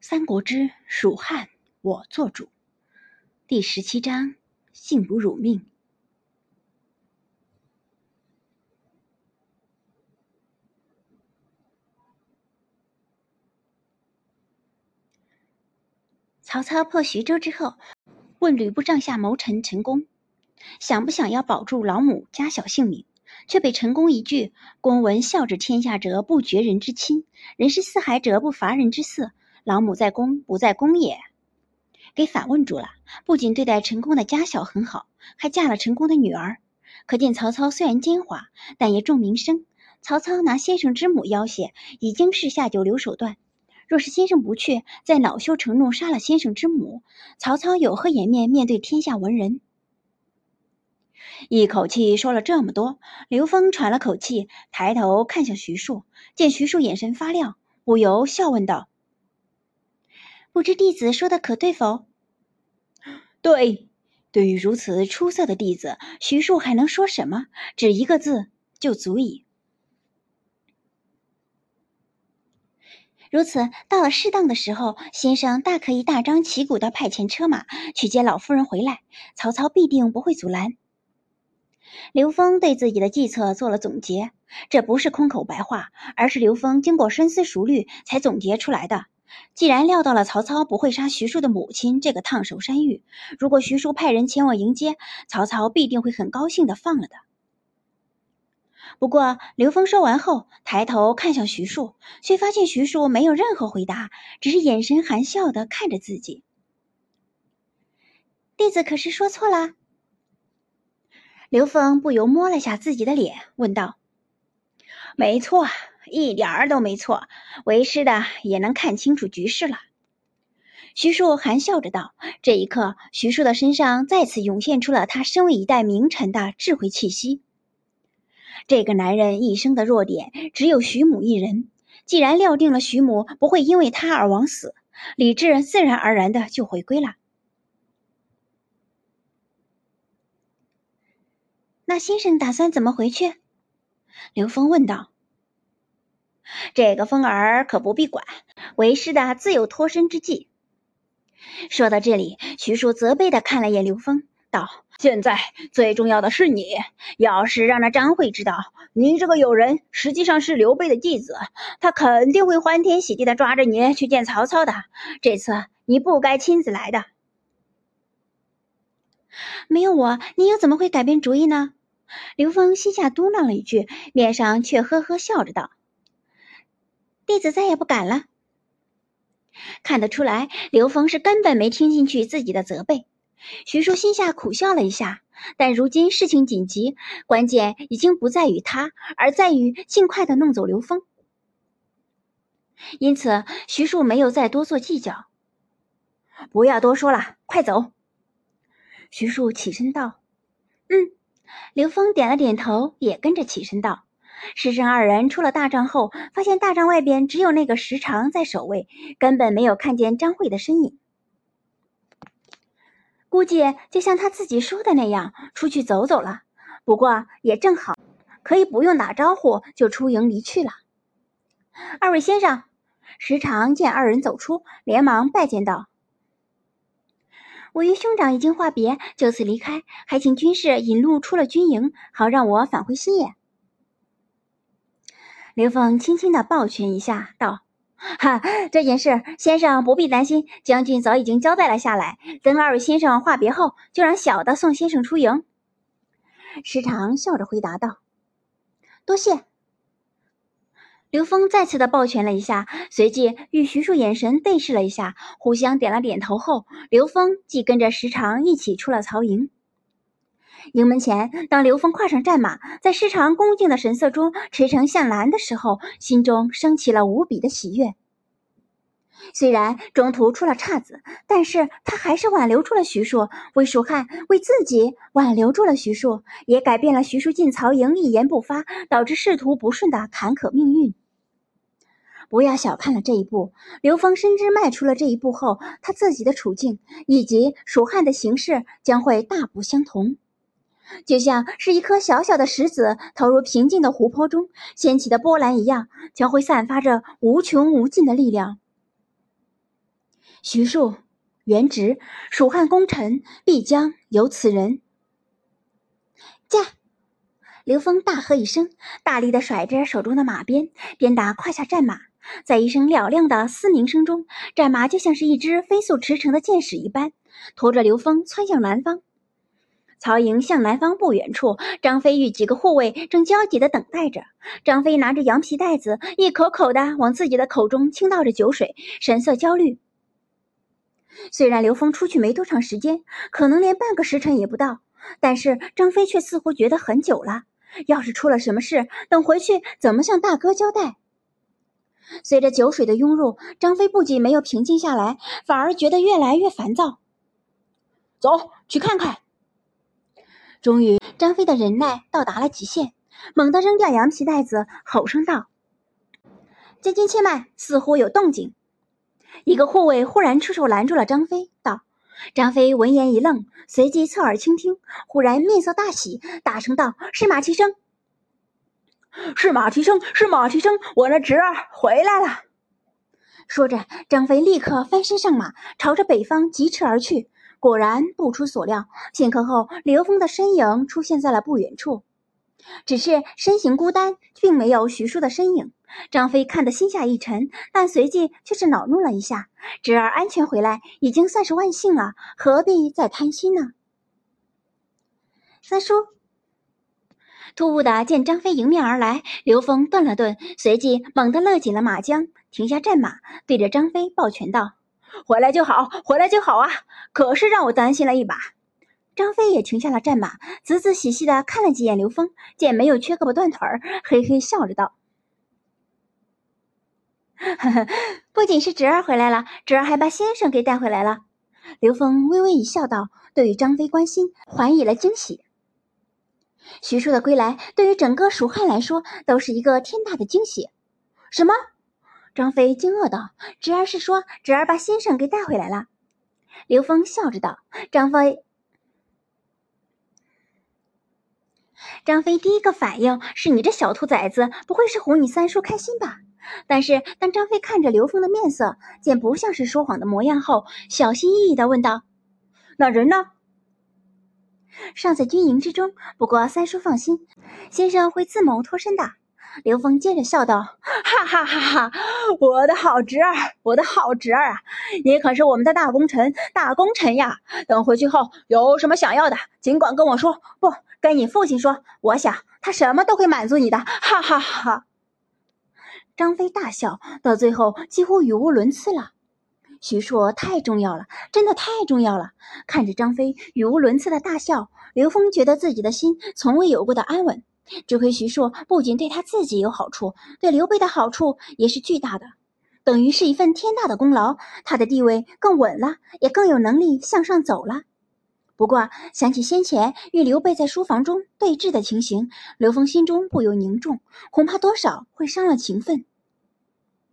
三国之蜀汉，我做主。第十七章：幸不辱命。曹操破徐州之后，问吕布帐下谋臣陈宫，想不想要保住老母家小性命，却被陈宫一句“公闻孝治天下者，不绝人之亲；人是四海者，不伐人之色。老母在公，不在公也”，给反问住了。不仅对待陈宫的家小很好，还嫁了陈宫的女儿。可见曹操虽然奸猾，但也重名声。曹操拿先生之母要挟，已经是下九流手段。若是先生不去，再恼羞成怒杀了先生之母，曹操有何颜面面对天下文人？一口气说了这么多，刘封喘了口气，抬头看向徐庶，见徐庶眼神发亮，不由笑问道：“不知弟子说的可对否？”“ 对。”对于如此出色的弟子，徐庶还能说什么？只一个字就足以。如此，到了适当的时候，先生大可以大张旗鼓的派遣车马去接老夫人回来，曹操必定不会阻拦。刘峰对自己的计策做了总结，这不是空口白话，而是刘峰经过深思熟虑才总结出来的。既然料到了曹操不会杀徐庶的母亲这个烫手山芋，如果徐庶派人前往迎接，曹操必定会很高兴的放了的。不过，刘峰说完后，抬头看向徐庶，却发现徐庶没有任何回答，只是眼神含笑的看着自己。弟子可是说错了？刘峰不由摸了下自己的脸，问道：“没错，一点儿都没错。为师的也能看清楚局势了。”徐庶含笑着道。这一刻，徐庶的身上再次涌现出了他身为一代名臣的智慧气息。这个男人一生的弱点只有徐母一人。既然料定了徐母不会因为他而枉死，理智自然而然的就回归了。那先生打算怎么回去？刘峰问道。这个风儿可不必管，为师的自有脱身之计。说到这里，徐庶责备的看了眼刘峰。道：“现在最重要的是你，要是让那张慧知道你这个友人实际上是刘备的弟子，他肯定会欢天喜地的抓着你去见曹操的。这次你不该亲自来的。没有我，你又怎么会改变主意呢？”刘峰心下嘟囔了一句，面上却呵呵笑着道：“弟子再也不敢了。”看得出来，刘峰是根本没听进去自己的责备。徐庶心下苦笑了一下，但如今事情紧急，关键已经不在于他，而在于尽快的弄走刘峰。因此，徐庶没有再多做计较。不要多说了，快走。徐庶起身道：“嗯。”刘峰点了点头，也跟着起身道：“师生二人出了大帐后，发现大帐外边只有那个时常在守卫，根本没有看见张慧的身影。”估计就像他自己说的那样，出去走走了。不过也正好，可以不用打招呼就出营离去了。二位先生，时常见二人走出，连忙拜见道：“我与兄长已经话别，就此离开，还请军士引路出了军营，好让我返回新野。”刘凤轻轻的抱拳一下，道。哈，这件事先生不必担心，将军早已经交代了下来。等二位先生话别后，就让小的送先生出营。时常笑着回答道：“多谢。”刘峰再次的抱拳了一下，随即与徐庶眼神对视了一下，互相点了点头后，刘峰即跟着时长一起出了曹营。营门前，当刘峰跨上战马，在时长恭敬的神色中驰骋向南的时候，心中升起了无比的喜悦。虽然中途出了岔子，但是他还是挽留住了徐庶，为蜀汉，为自己挽留住了徐庶，也改变了徐庶进曹营一言不发，导致仕途不顺的坎坷命运。不要小看了这一步，刘峰深知迈出了这一步后，他自己的处境以及蜀汉的形势将会大不相同。就像是一颗小小的石子投入平静的湖泊中，掀起的波澜一样，将会散发着无穷无尽的力量。徐庶，原职蜀汉功臣，必将有此人。驾！刘峰大喝一声，大力的甩着手中的马鞭，鞭打胯下战马。在一声嘹亮的嘶鸣声中，战马就像是一只飞速驰骋的箭矢一般，拖着刘峰窜向南方。曹营向南方不远处，张飞与几个护卫正焦急地等待着。张飞拿着羊皮袋子，一口口的往自己的口中倾倒着酒水，神色焦虑。虽然刘峰出去没多长时间，可能连半个时辰也不到，但是张飞却似乎觉得很久了。要是出了什么事，等回去怎么向大哥交代？随着酒水的涌入，张飞不仅没有平静下来，反而觉得越来越烦躁。走去看看。终于，张飞的忍耐到达了极限，猛地扔掉羊皮袋子，吼声道：“将军且慢，似乎有动静。”一个护卫忽然出手拦住了张飞，道：“张飞闻言一愣，随即侧耳倾听，忽然面色大喜，大声道：‘是马蹄声！是马蹄声！是马蹄声！我的侄儿回来了！’”说着，张飞立刻翻身上马，朝着北方疾驰而去。果然不出所料，片刻后，刘峰的身影出现在了不远处，只是身形孤单，并没有徐庶的身影。张飞看得心下一沉，但随即却是恼怒了一下：侄儿安全回来，已经算是万幸了，何必再贪心呢？三叔突兀的见张飞迎面而来，刘峰顿了顿，随即猛地勒紧了马缰，停下战马，对着张飞抱拳道。回来就好，回来就好啊！可是让我担心了一把。张飞也停下了战马，仔仔细细的看了几眼刘峰，见没有缺胳膊断腿儿，嘿嘿笑着道：“，不仅是侄儿回来了，侄儿还把先生给带回来了。”刘峰微微一笑，道：“对于张飞关心，还以了惊喜。徐庶的归来，对于整个蜀汉来说，都是一个天大的惊喜。”什么？张飞惊愕道：“侄儿是说，侄儿把先生给带回来了。”刘峰笑着道：“张飞。”张飞第一个反应是你这小兔崽子，不会是哄你三叔开心吧？但是当张飞看着刘峰的面色，见不像是说谎的模样后，小心翼翼的问道：“那人呢？”尚在军营之中。不过三叔放心，先生会自谋脱身的。刘峰接着笑道：“哈哈哈哈！我的好侄儿，我的好侄儿啊！你可是我们的大功臣，大功臣呀！等回去后有什么想要的，尽管跟我说，不跟你父亲说。我想他什么都会满足你的。”哈哈哈！张飞大笑，到最后几乎语无伦次了。徐硕太重要了，真的太重要了。看着张飞语无伦次的大笑，刘峰觉得自己的心从未有过的安稳。这亏徐庶不仅对他自己有好处，对刘备的好处也是巨大的，等于是一份天大的功劳。他的地位更稳了，也更有能力向上走了。不过想起先前与刘备在书房中对峙的情形，刘峰心中不由凝重，恐怕多少会伤了情分。